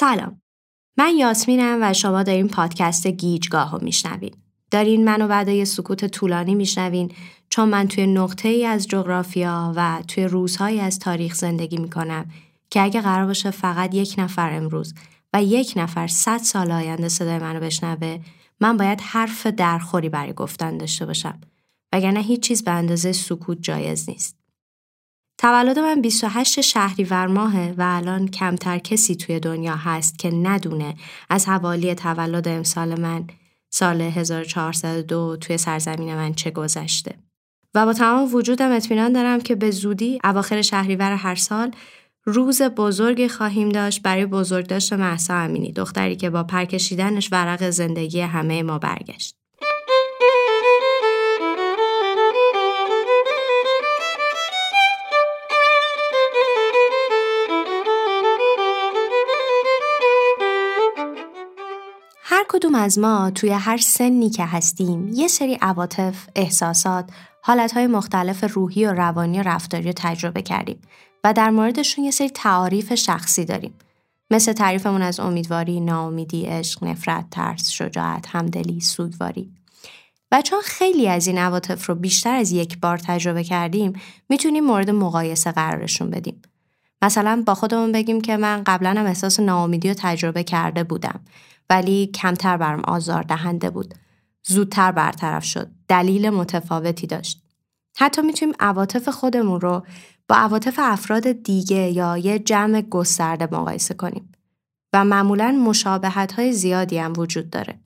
سلام. من یاسمینم و شما دارین پادکست گیجگاه رو میشنوین. دارین منو بعد سکوت طولانی میشنوین چون من توی نقطه ای از جغرافیا و توی روزهایی از تاریخ زندگی می‌کنم که اگه قرار باشه فقط یک نفر امروز و یک نفر صد سال آینده صدای منو بشنوه من باید حرف درخوری برای گفتن داشته باشم وگرنه هیچ چیز به اندازه سکوت جایز نیست. تولد من 28 شهریور ماهه و الان کمتر کسی توی دنیا هست که ندونه از حوالی تولد امسال من سال 1402 توی سرزمین من چه گذشته. و با تمام وجودم اطمینان دارم که به زودی اواخر شهریور هر سال روز بزرگی خواهیم داشت برای بزرگداشت محسا امینی دختری که با پرکشیدنش ورق زندگی همه ما برگشت. کدوم از ما توی هر سنی که هستیم یه سری عواطف، احساسات، حالتهای مختلف روحی و روانی و رفتاری رو تجربه کردیم و در موردشون یه سری تعاریف شخصی داریم. مثل تعریفمون از امیدواری، ناامیدی، عشق، نفرت، ترس، شجاعت، همدلی، سوگواری. و چون خیلی از این عواطف رو بیشتر از یک بار تجربه کردیم می‌تونیم مورد مقایسه قرارشون بدیم. مثلا با خودمون بگیم که من قبلا هم احساس ناامیدی رو تجربه کرده بودم ولی کمتر برام آزار دهنده بود. زودتر برطرف شد. دلیل متفاوتی داشت. حتی می‌تونیم عواطف خودمون رو با عواطف افراد دیگه یا یه جمع گسترده مقایسه کنیم و معمولا مشابهت های زیادی هم وجود داره.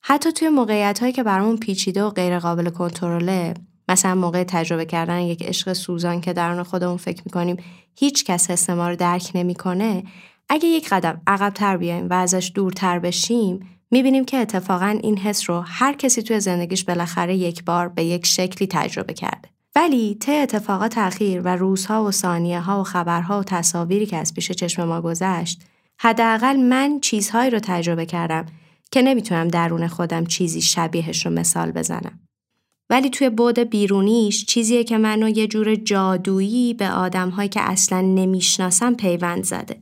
حتی توی موقعیت هایی که برامون پیچیده و غیر قابل کنترله مثلا موقع تجربه کردن یک عشق سوزان که درون خودمون فکر می‌کنیم هیچ کس حس ما رو درک نمی‌کنه اگه یک قدم عقبتر بیایم و ازش دورتر بشیم می‌بینیم که اتفاقا این حس رو هر کسی توی زندگیش بالاخره یک بار به یک شکلی تجربه کرده. ولی ته اتفاقات اخیر و روزها و ثانیه ها و خبرها و تصاویری که از پیش چشم ما گذشت حداقل من چیزهایی رو تجربه کردم که نمی‌تونم درون خودم چیزی شبیهش رو مثال بزنم. ولی توی بود بیرونیش چیزیه که منو یه جور جادویی به آدمهایی که اصلا نمی‌شناسم پیوند زده.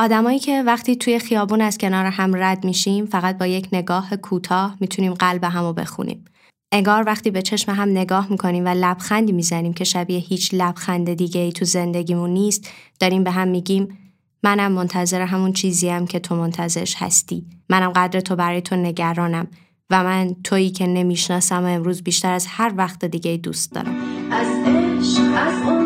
آدمایی که وقتی توی خیابون از کنار هم رد میشیم فقط با یک نگاه کوتاه می‌تونیم قلب همو بخونیم. انگار وقتی به چشم هم نگاه می‌کنیم و لبخندی می‌زنیم که شبیه هیچ لبخند دیگه ای تو زندگیمون نیست داریم به هم میگیم منم منتظر همون چیزیم که تو منتظرش هستی منم قدر تو برای تو نگرانم و من تویی که نمی‌شناسم و امروز بیشتر از هر وقت دیگه دوست دارم از عشق از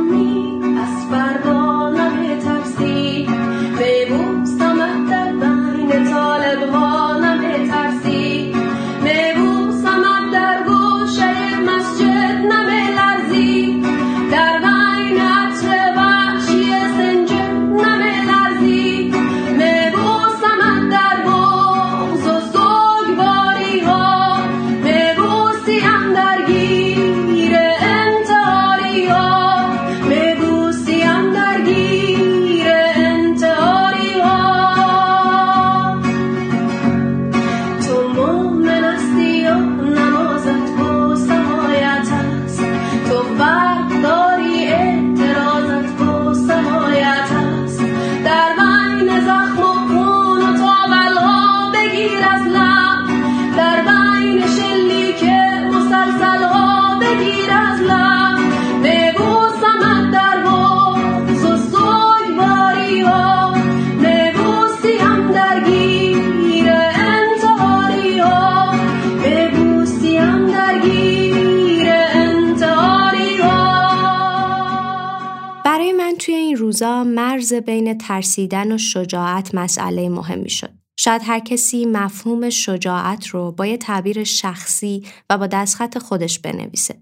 روزا مرز بین ترسیدن و شجاعت مسئله مهمی شد. شاید هر کسی مفهوم شجاعت رو با یه تعبیر شخصی و با دستخط خودش بنویسه.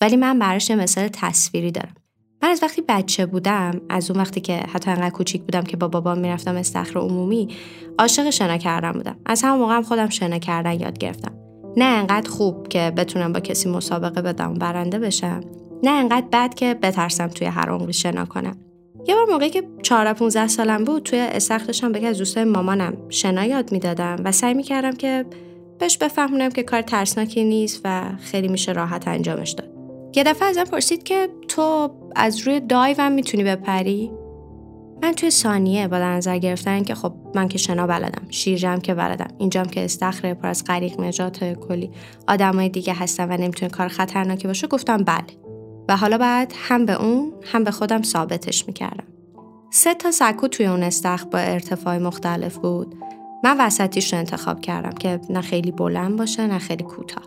ولی من براش مثال تصویری دارم. من از وقتی بچه بودم از اون وقتی که حتی انقدر کوچیک بودم که با بابام می‌رفتم استخر عمومی عاشق شنا کردن بودم از همون موقع هم خودم شنا کردن یاد گرفتم نه انقدر خوب که بتونم با کسی مسابقه بدم برنده بشم نه انقدر بد که بترسم توی هر عمری شنا کنم یه بار موقعی که 14 15 سالم بود توی استخر داشتم به از دوستای مامانم شنا یاد می‌دادم و سعی می‌کردم که بهش بفهمونم که کار ترسناکی نیست و خیلی میشه راحت انجامش داد. یه دفعه ازم پرسید که تو از روی دایوم می‌تونی بپری؟ من توی ثانیه با نظر گرفتن که خب من که شنا بلدم شیرجم که بلدم اینجام که استخره پر از غریق نجات کلی آدمای دیگه هستن و نمی‌تونه کار خطرناکی باشه گفتم بله و حالا بعد هم به اون هم به خودم ثابتش می‌کردم سه تا سکو توی اون استخر با ارتفاع مختلف بود من وسطیش رو انتخاب کردم که نه خیلی بلند باشه نه خیلی کوتاه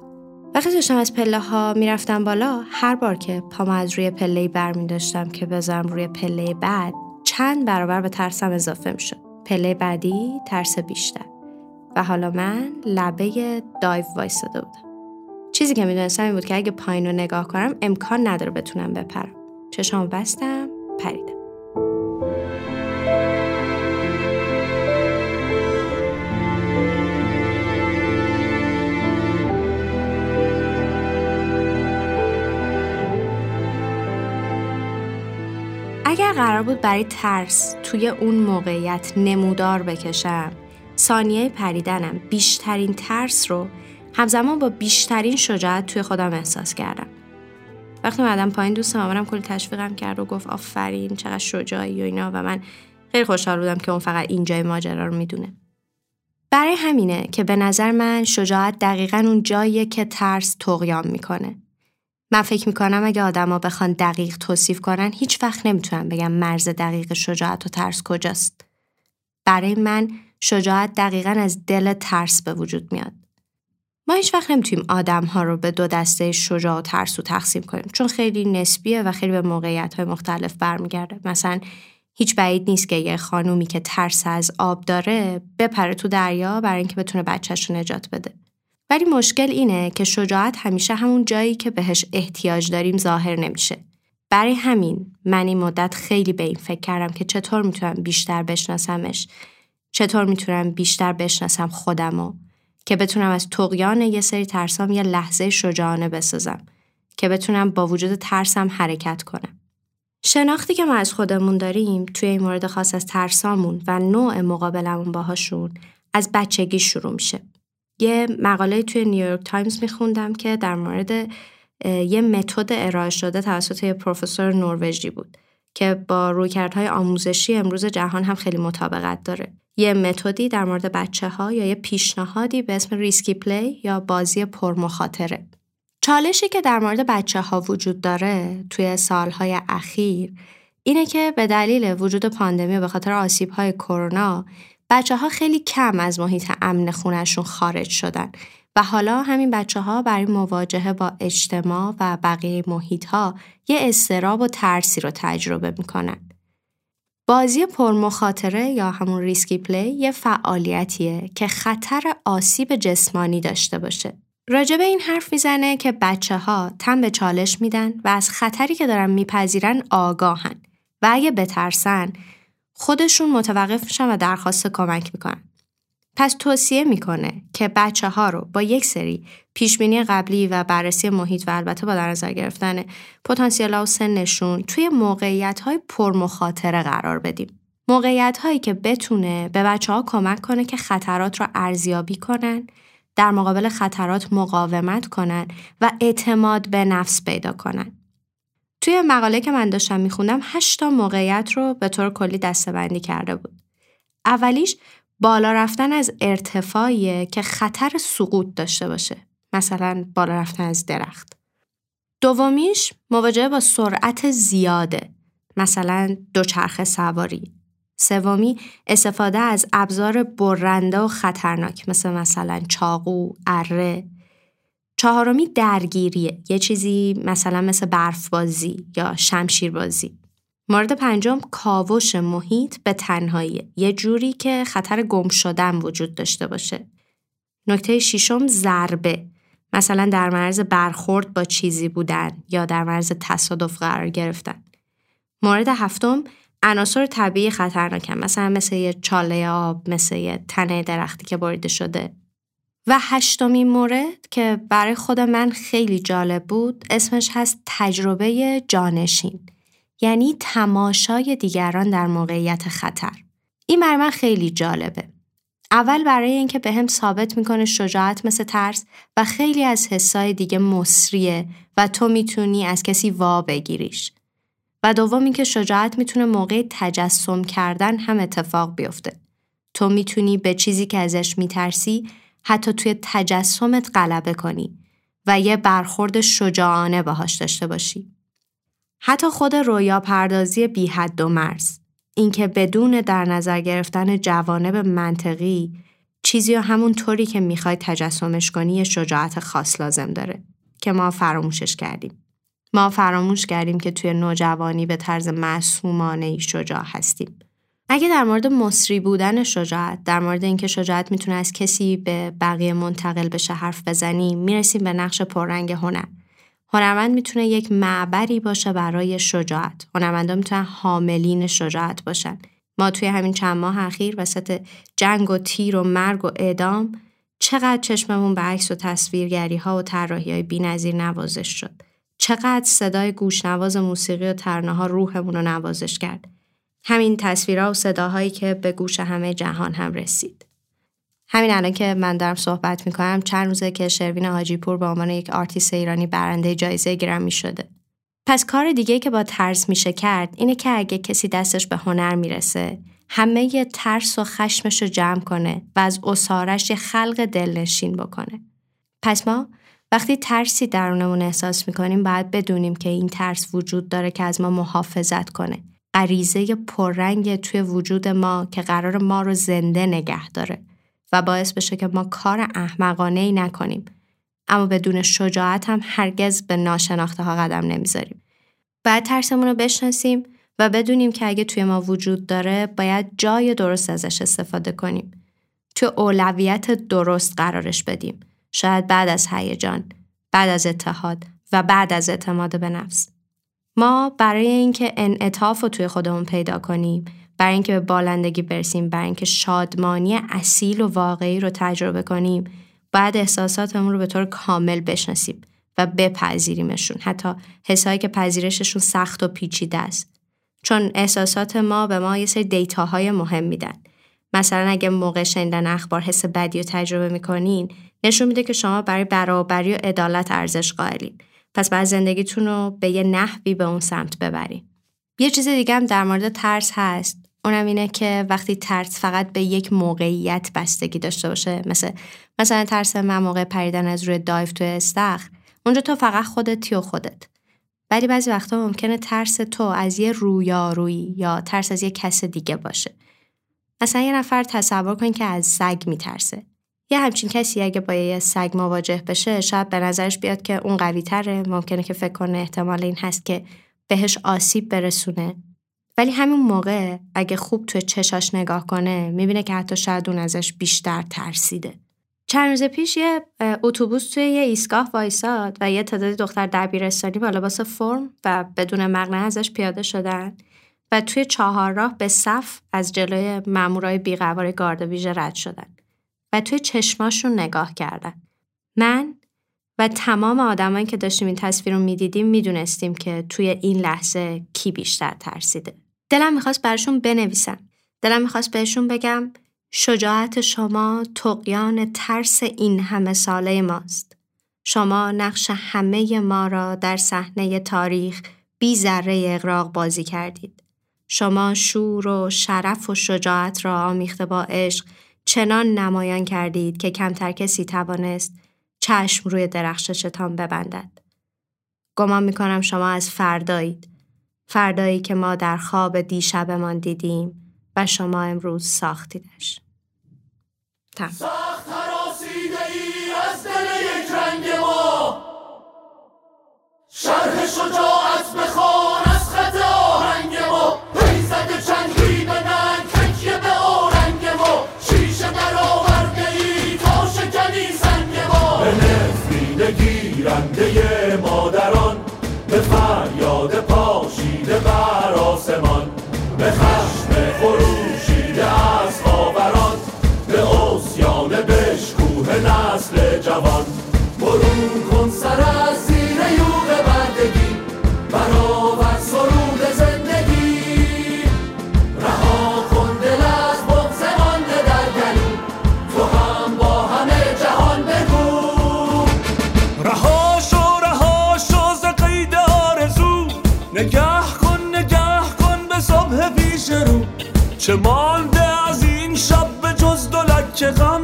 وقتی داشتم از پله ها می‌رفتم بالا هر بار که پامو از روی پله بر می داشتم که بذارم روی پله بعد چند برابر به ترسم اضافه می شد. پله بعدی ترس بیشتر و حالا من لبه دایو وایستاده بودم. چیزی که می‌دونستم این بود که اگه پایین رو نگاه کنم امکان نداره بتونم بپرم. چشام بستم پریدم. اگر قرار بود برای ترس توی اون موقعیت نمودار بکشم ثانیه پریدنم بیشترین ترس رو همزمان با بیشترین شجاعت توی خودم احساس کردم وقتی مدام پایین دوست مامانم کلی تشویقم کرد و گفت آفرین چقدر شجاعی و اینا و من خیلی خوشحال بودم که اون فقط اینجای ماجرا رو می‌دونه برای همینه که به نظر من شجاعت دقیقا اون جاییه که ترس تقیام می‌کنه من فکر می‌کنم اگه آدما بخوان دقیق توصیف کنن هیچ وقت نمی‌تونن بگم مرز دقیق شجاعت و ترس کجاست. برای من شجاعت دقیقا از دل ترس به وجود میاد. ما هیچ وقت نمی‌تونیم آدم ها رو به دو دسته شجاع و ترسو تقسیم کنیم چون خیلی نسبیه و خیلی به موقعیت های مختلف برمیگرده. مثلا هیچ بعید نیست که یه خانومی که ترس از آب داره بپره تو دریا برای اینکه بتونه بچهش رو نجات بده. ولی مشکل اینه که شجاعت همیشه همون جایی که بهش احتیاج داریم ظاهر نمیشه. برای همین من این مدت خیلی به این فکر کردم که چطور می‌تونم بیشتر بشناسمش چطور می‌تونم بیشتر بشناسم خودمو که بتونم از تقیان یه سری ترسام یه لحظه شجاعانه بسازم که بتونم با وجود ترسم حرکت کنم. شناختی که ما از خودمون داریم توی این مورد خاص از ترسامون و نوع مقابلمون باهاشون از بچگی شروع میشه. یه مقاله توی نیویورک تایمز میخوندم که در مورد یه متد ارائه شده توسط یه پروفسور نروژی بود که با رویکردهای آموزشی امروز جهان هم خیلی مطابقت داره. یه متدی در مورد بچه ها یا یه پیشنهادی به اسم risky play یا بازی پرمخاطره. چالشی که در مورد بچه ها وجود داره توی سالهای اخیر اینه که به دلیل وجود پاندمی و به خاطر آسیب های کرونا بچه ها خیلی کم از محیط امن خونشون خارج شدن و حالا همین بچه ها برای مواجهه با اجتماع و بقیه محیط ها یه اضطراب و ترسی رو تجربه می‌کنن. بازی پرمخاطره یا همون risky play یه فعالیتیه که خطر آسیب جسمانی داشته باشه. راجع به این حرف می‌زنه که بچه ها تن به چالش میدن و از خطری که دارن میپذیرن آگاهن و اگه بترسن خودشون متوقف میشن و درخواست کمک می‌کنن. پس توصیه می‌کنه که بچه ها رو با یک سری پیشبینی قبلی و بررسی محیط و البته با در نظر گرفتن پتانسیل و سنشون توی موقعیت های پرمخاطره قرار بدیم. موقعیت هایی که بتونه به بچه ها کمک کنه که خطرات را ارزیابی کنن، در مقابل خطرات مقاومت کنن و اعتماد به نفس پیدا کنن. توی مقاله که من داشتم میخوندم هشتا موقعیت رو به طور کلی دستبندی کرده بود. اولیش بالا رفتن از ارتفاعیه که خطر سقوط داشته باشه. مثلا بالا رفتن از درخت. دومیش مواجهه با سرعت زیاده. مثلا دوچرخه سواری. سومی استفاده از ابزار برنده و خطرناک مثل مثلا چاقو، اره، چهارمی درگیریه یه چیزی مثلا مثل برف بازی یا شمشیر بازی مورد پنجم کاوش محیط به تنهایی. یه جوری که خطر گم شدن وجود داشته باشه. نکته ششم ضربه. مثلا در مرز برخورد با چیزی بودن یا در مرز تصادف قرار گرفتن. مورد هفتم عناصر طبیعی خطرناکن. مثلا مثل یه چاله آب مثل یه تنه درختی که بریده شده. و هشتمین مورد که برای خود من خیلی جالب بود اسمش هست تجربه جانشین. یعنی تماشای دیگران در موقعیت خطر این برای من خیلی جالبه اول برای اینکه به هم ثابت می‌کنه شجاعت مثل ترس و خیلی از حسای دیگه مصریه و تو می‌تونی از کسی وا بگیریش و دوم اینکه شجاعت می‌تونه موقع تجسم کردن هم اتفاق بیفته. تو می‌تونی به چیزی که ازش میترسی حتی توی تجسمت غلبه کنی و یه برخورد شجاعانه باهاش داشته باشی. حتی خود رویا پردازی بی حد و مرز اینکه بدون در نظر گرفتن جوانب منطقی چیزی و همون طوری که می‌خوای تجسمش کنی شجاعت خاص لازم داره که ما فراموشش کردیم. ما فراموش کردیم که توی نوجوانی به طرز معصومانه ای شجاع هستیم. اگه در مورد مصری بودن شجاعت در مورد اینکه شجاعت می‌تونه از کسی به بقیه منتقل بشه حرف بزنیم می‌رسیم به نقش پررنگ هنر هنرمند می‌تونه یک معبری باشه برای شجاعت. هنرمندا می‌تونن حاملین شجاعت باشن. ما توی همین چند ماه اخیر وسط جنگ و تیر و مرگ و اعدام چقدر چشممون به عکس و تصویرگری ها و طراحی های بی‌نظیر نوازش شد. چقدر صدای گوشنواز موسیقی و ترانه ها روحمون رو نوازش کرد. همین تصویرها و صداهایی که به گوش همه جهان هم رسید. همین الان که من دارم صحبت می‌کنم چند روزه که شروین حاجی پور به عنوان یک آرتیست ایرانی برنده جایزه گرمی شده. پس کار دیگه که با ترس میشه کرد اینه که اگه کسی دستش به هنر می‌رسه همه یه ترس و خشمش رو جمع کنه و از اسارش یه خلق دلنشین بکنه. پس ما وقتی ترسی درونمون احساس می‌کنیم باید بدونیم که این ترس وجود داره که از ما محافظت کنه غریزه پررنگ توی وجود ما که قرار ما رو زنده نگه داره و باعث بشه که ما کار احمقانه ای نکنیم اما بدون شجاعت هم هرگز به ناشناخته ها قدم نمی‌ذاریم. باید ترسمون رو بشناسیم و بدونیم که اگه توی ما وجود داره باید جای درست ازش استفاده کنیم. توی اولویت درست قرارش بدیم. شاید بعد از هیجان، بعد از اتحاد و بعد از اعتماد به نفس. ما برای اینکه انعطاف رو توی خودمون پیدا کنیم برای اینکه به بالندگی برسیم برای اینکه شادمانی اصیل و واقعی رو تجربه کنیم باید احساساتمون رو به طور کامل بشناسیم و بپذیریمشون حتی حسایی که پذیرششون سخت و پیچیده است چون احساسات ما به ما یه سری دیتاهای مهم میدن مثلا اگه موقع شنیدن اخبار حس بدی رو تجربه می‌کنین نشون میده که شما برای برابری و عدالت ارزش قائلین پس بعد زندگیتون رو به یه نحوی به اون سمت ببرین. یه چیز دیگه هم در مورد ترس هست. اونم اینه که وقتی ترس فقط به یک موقعیت بستگی داشته باشه مثل مثلا ترس من موقع پریدن از روی دایف توی استخر اونجا تو فقط خودتی و خودت. ولی بعضی وقتا ممکنه ترس تو از یه رویارویی یا ترس از یه کس دیگه باشه. مثلا یه نفر تصور کن که از سگ میترسه. یه همچین کسی اگه با یه سگ مواجه بشه شاید به نظرش بیاد که اون قوی تره ممکنه که فکر کنه احتمال این هست که بهش آسیب برسونه. ولی همین موقع اگه خوب توی چشاش نگاه کنه می‌بینه که حتی شاید اون ازش بیشتر ترسیده چند روز پیش یه اتوبوس توی یه ایستگاه وایساد و یه تعدادی دختر دبیرستانی با لباس فرم و بدون مقنعه ازش پیاده شدن و توی چهار راه به صف از جلوی مامورای بیقوار گارد ویژه رد شدن و توی چشماشون نگاه کردن. من و تمام آدمایی که داشتیم این تصویر رو می‌دیدیم می‌دونستیم که توی این لحظه کی بیشتر ترسیده. دلم می‌خواست برشون بنویسم. دلم می‌خواست بهشون بگم شجاعت شما تقیان ترس این همه ساله ماست. شما نقش همه ما را در صحنه تاریخ بی ذره اقراق بازی کردید. شما شور و شرف و شجاعت را آمیخته با عشق چنان نمایان کردید که کمتر کسی توانست چشم روی درخششتان ببندد. گمان می کنم شما از فردایید. فردایی که ما در خواب دیشبمان دیدیم و شما امروز ساختیدش. تم. سخت ای از دل یک رنگ ما شرح شجاعت بخوان از خط آهنگ ما پیزد چندی به ننگ تکیه به آرنگ ما شیشه در آورده ای تا شکنی سنگ ما به نفرین گیرنده مادران به آسمان به خشم خروشیده چه غم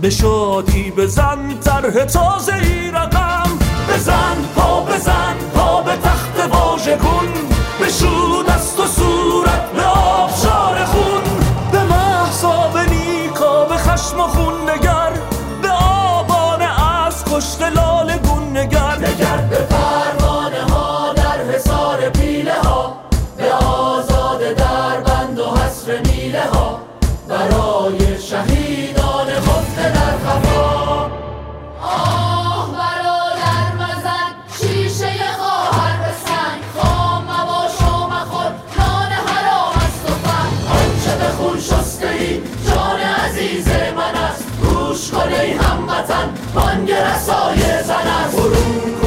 به شادی بزن طرح تازه ای رقم. بزن پا بزن پا به تخت واژگون. بشو دست و بانگ رسای زن از برون